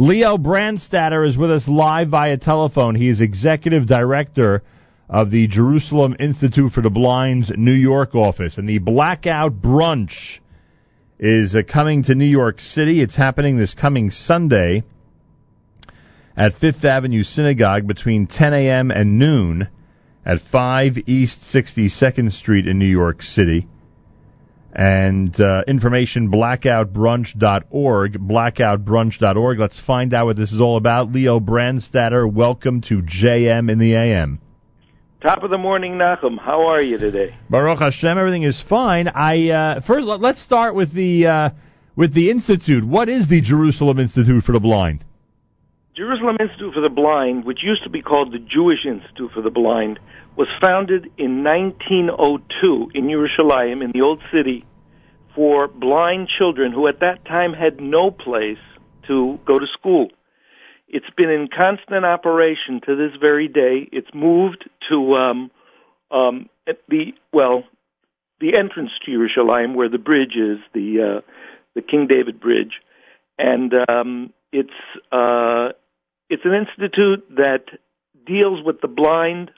Leo Brandstatter is with us live via telephone. He is executive director of the Jerusalem Institute for the Blind's New York office. And the Blackout Brunch is uh, coming to New York City. It's happening this coming Sunday at Fifth Avenue Synagogue between 10 a.m. and noon at 5 East 62nd Street in New York City. And uh, information blackoutbrunch.org, blackoutbrunch.org. Let's find out what this is all about. Leo Brandstatter, welcome to JM in the AM. Top of the morning, Nachum. How are you today? Baruch Hashem, everything is fine. I uh, first let, us start with the uh, with the institute. What is the Jerusalem Institute for the Blind? Jerusalem Institute for the Blind, which used to be called the Jewish Institute for the Blind, was founded in 1902 in Yerushalayim, in the old city, for blind children who at that time had no place to go to school. It's been in constant operation to this very day. It's moved to um, um, the well, the entrance to Yerushalayim, where the bridge is, the uh, the King David Bridge, and um, it's uh, it's an institute that deals with the blind,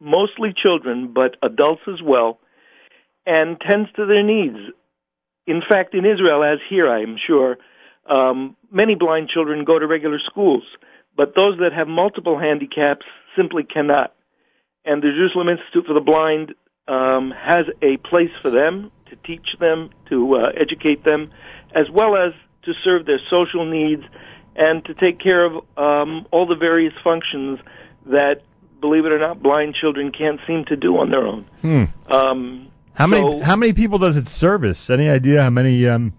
mostly children, but adults as well, and tends to their needs. In fact, in Israel, as here, I am sure, um, many blind children go to regular schools, but those that have multiple handicaps simply cannot. And the Jerusalem Institute for the Blind um, has a place for them to teach them, to uh, educate them, as well as to serve their social needs and to take care of um, all the various functions that, believe it or not, blind children can't seem to do on their own. Hmm. Um, how many so, how many people does it service? Any idea how many um,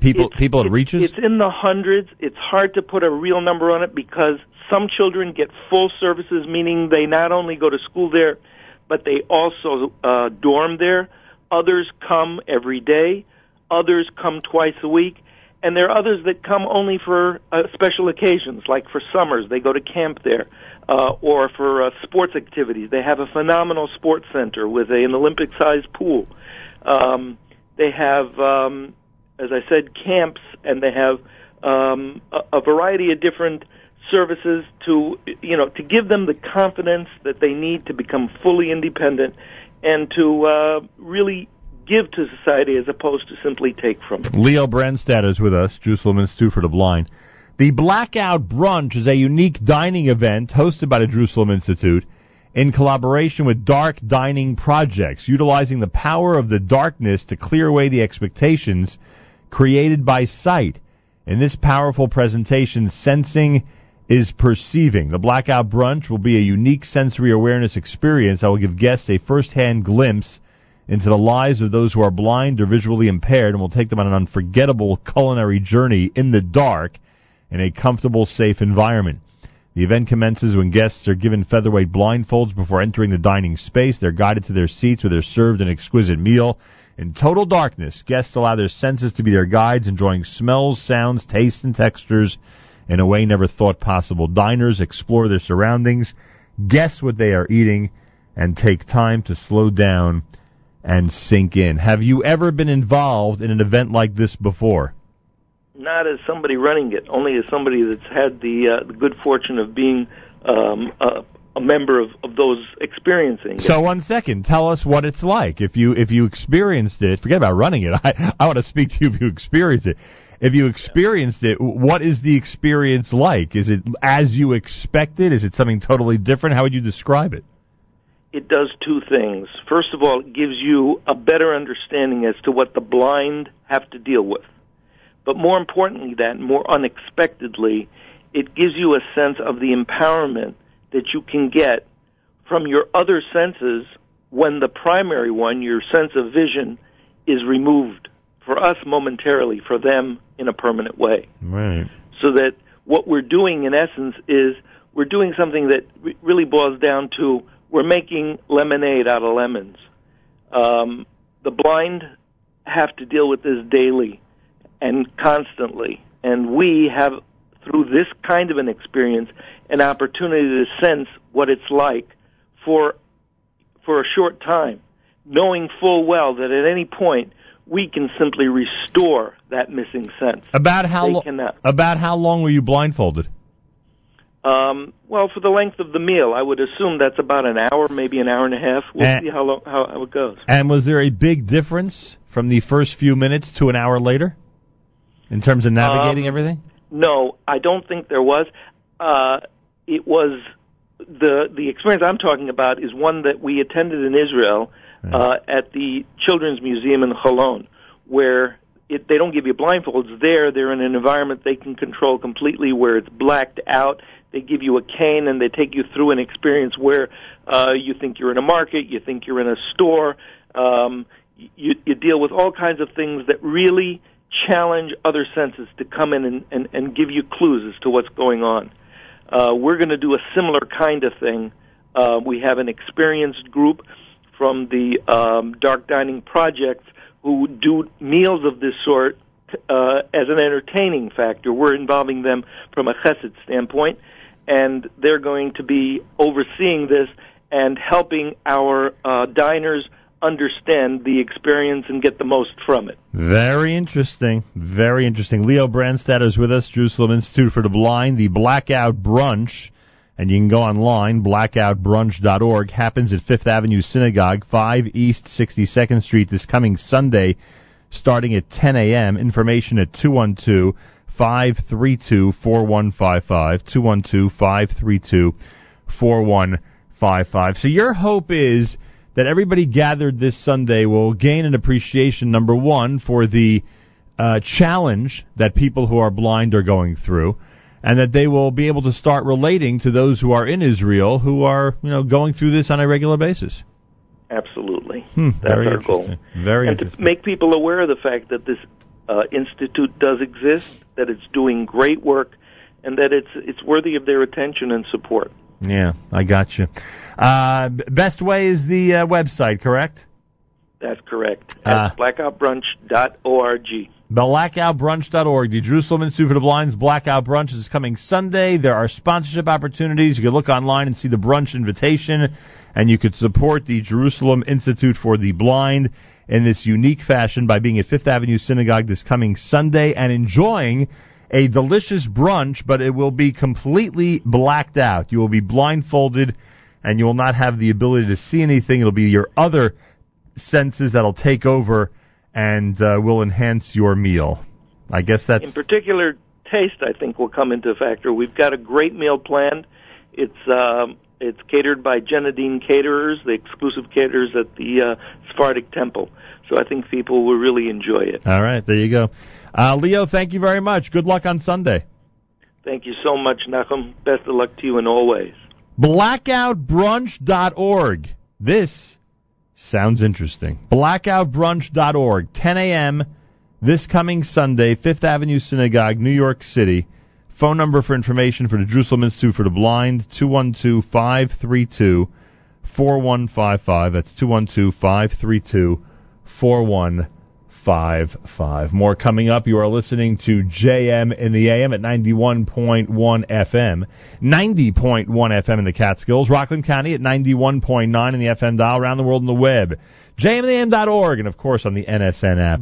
people people it reaches? It's in the hundreds. It's hard to put a real number on it because some children get full services, meaning they not only go to school there, but they also uh, dorm there. Others come every day. Others come twice a week and there are others that come only for uh, special occasions, like for summers, they go to camp there, uh, or for uh, sports activities. They have a phenomenal sports center with a, an Olympic-sized pool. Um, they have, um, as I said, camps, and they have um, a, a variety of different services to, you know, to give them the confidence that they need to become fully independent and to uh, really give to society as opposed to simply take from it. Leo Brandstad is with us, Jerusalem Institute for the Blind. The Blackout Brunch is a unique dining event hosted by the Jerusalem Institute in collaboration with Dark Dining Projects, utilizing the power of the darkness to clear away the expectations created by sight. In this powerful presentation, sensing is perceiving. The Blackout Brunch will be a unique sensory awareness experience that will give guests a first-hand glimpse into the lives of those who are blind or visually impaired and will take them on an unforgettable culinary journey in the dark in a comfortable, safe environment. The event commences when guests are given featherweight blindfolds before entering the dining space. They're guided to their seats where they're served an exquisite meal. In total darkness, guests allow their senses to be their guides, enjoying smells, sounds, tastes, and textures in a way never thought possible. Diners explore their surroundings, guess what they are eating, and take time to slow down and sink in. Have you ever been involved in an event like this before? Not as somebody running it, only as somebody that's had the, uh, the good fortune of being um, a, a member of, of those experiencing. It. So one second, tell us what it's like. If you if you experienced it, forget about running it. I I want to speak to you if you experienced it. If you experienced it, what is the experience like? Is it as you expected? Is it something totally different? How would you describe it? It does two things. First of all, it gives you a better understanding as to what the blind have to deal with. But more importantly, that more unexpectedly, it gives you a sense of the empowerment that you can get from your other senses when the primary one, your sense of vision, is removed. For us, momentarily, for them, in a permanent way. Right. So that what we're doing, in essence, is we're doing something that really boils down to we're making lemonade out of lemons. Um, the blind have to deal with this daily and constantly, and we have, through this kind of an experience, an opportunity to sense what it's like for for a short time, knowing full well that at any point we can simply restore that missing sense. About how lo- about how long were you blindfolded? Um, well, for the length of the meal, I would assume that's about an hour, maybe an hour and a half. We'll Eh. see how, long, how how it goes. And was there a big difference from the first few minutes to an hour later in terms of navigating Um, everything? No, I don't think there was. Uh, it was the the experience I'm talking about is one that we attended in Israel uh, at the Children's Museum in Cholon, where it, they don't give you blindfolds there. They're in an environment they can control completely, where it's blacked out. They give you a cane and they take you through an experience where uh, you think you're in a market, you think you're in a store. Um, you, you deal with all kinds of things that really challenge other senses to come in and, and, and give you clues as to what's going on. Uh, we're going to do a similar kind of thing. Uh, we have an experienced group from the um, Dark Dining Project who do meals of this sort uh, as an entertaining factor. We're involving them from a chesed standpoint, and they're going to be overseeing this and helping our uh, diners understand the experience and get the most from it. Very interesting. Very interesting. Leo Brandstad is with us, Jerusalem Institute for the Blind. The Blackout Brunch, and you can go online, blackoutbrunch.org, happens at Fifth Avenue Synagogue, 5 East 62nd Street this coming Sunday, starting at 10 a.m. Information at 212 532 4155. 212 532 4155. So your hope is that everybody gathered this Sunday will gain an appreciation, number one, for the uh, challenge that people who are blind are going through, and that they will be able to start relating to those who are in Israel who are, you know, going through this on a regular basis. Absolutely. Hmm, That's very our goal. interesting. Very and to make people aware of the fact that this uh, institute does exist, that it's doing great work, and that it's it's worthy of their attention and support. Yeah, I got you. Uh, best way is the uh, website, correct? That's correct. Ah. At blackoutbrunch.org. blackoutbrunch.org. The Jerusalem Institute for the Blind's Blackout Brunch is coming Sunday. There are sponsorship opportunities. You can look online and see the brunch invitation, and you could support the Jerusalem Institute for the Blind in this unique fashion by being at Fifth Avenue Synagogue this coming Sunday and enjoying a delicious brunch, but it will be completely blacked out. You will be blindfolded, and you will not have the ability to see anything. It'll be your other senses that'll take over and uh, will enhance your meal. I guess that's In particular, taste I think will come into factor. We've got a great meal planned. It's um, it's catered by Genadine Caterers, the exclusive caterers at the uh, Sephardic Temple. So I think people will really enjoy it. all right. There you go, uh, Leo. Thank you very much. Good luck on Sunday. Thank you so much, Nachum. Best of luck to you in all ways. Blackoutbrunch.org. This sounds interesting. Blackoutbrunch.org. 10 a.m. this coming Sunday, Fifth Avenue Synagogue, New York City. Phone number for information for the Jerusalem Institute for the Blind, 212 532 4155. That's 212 532 4155. More coming up. You are listening to JM in the AM at 91.1 FM, 90.1 FM in the Catskills, Rockland County at 91.9 in the FM dial, around the world on the web, jmintheam.org, and of course on the NSN app.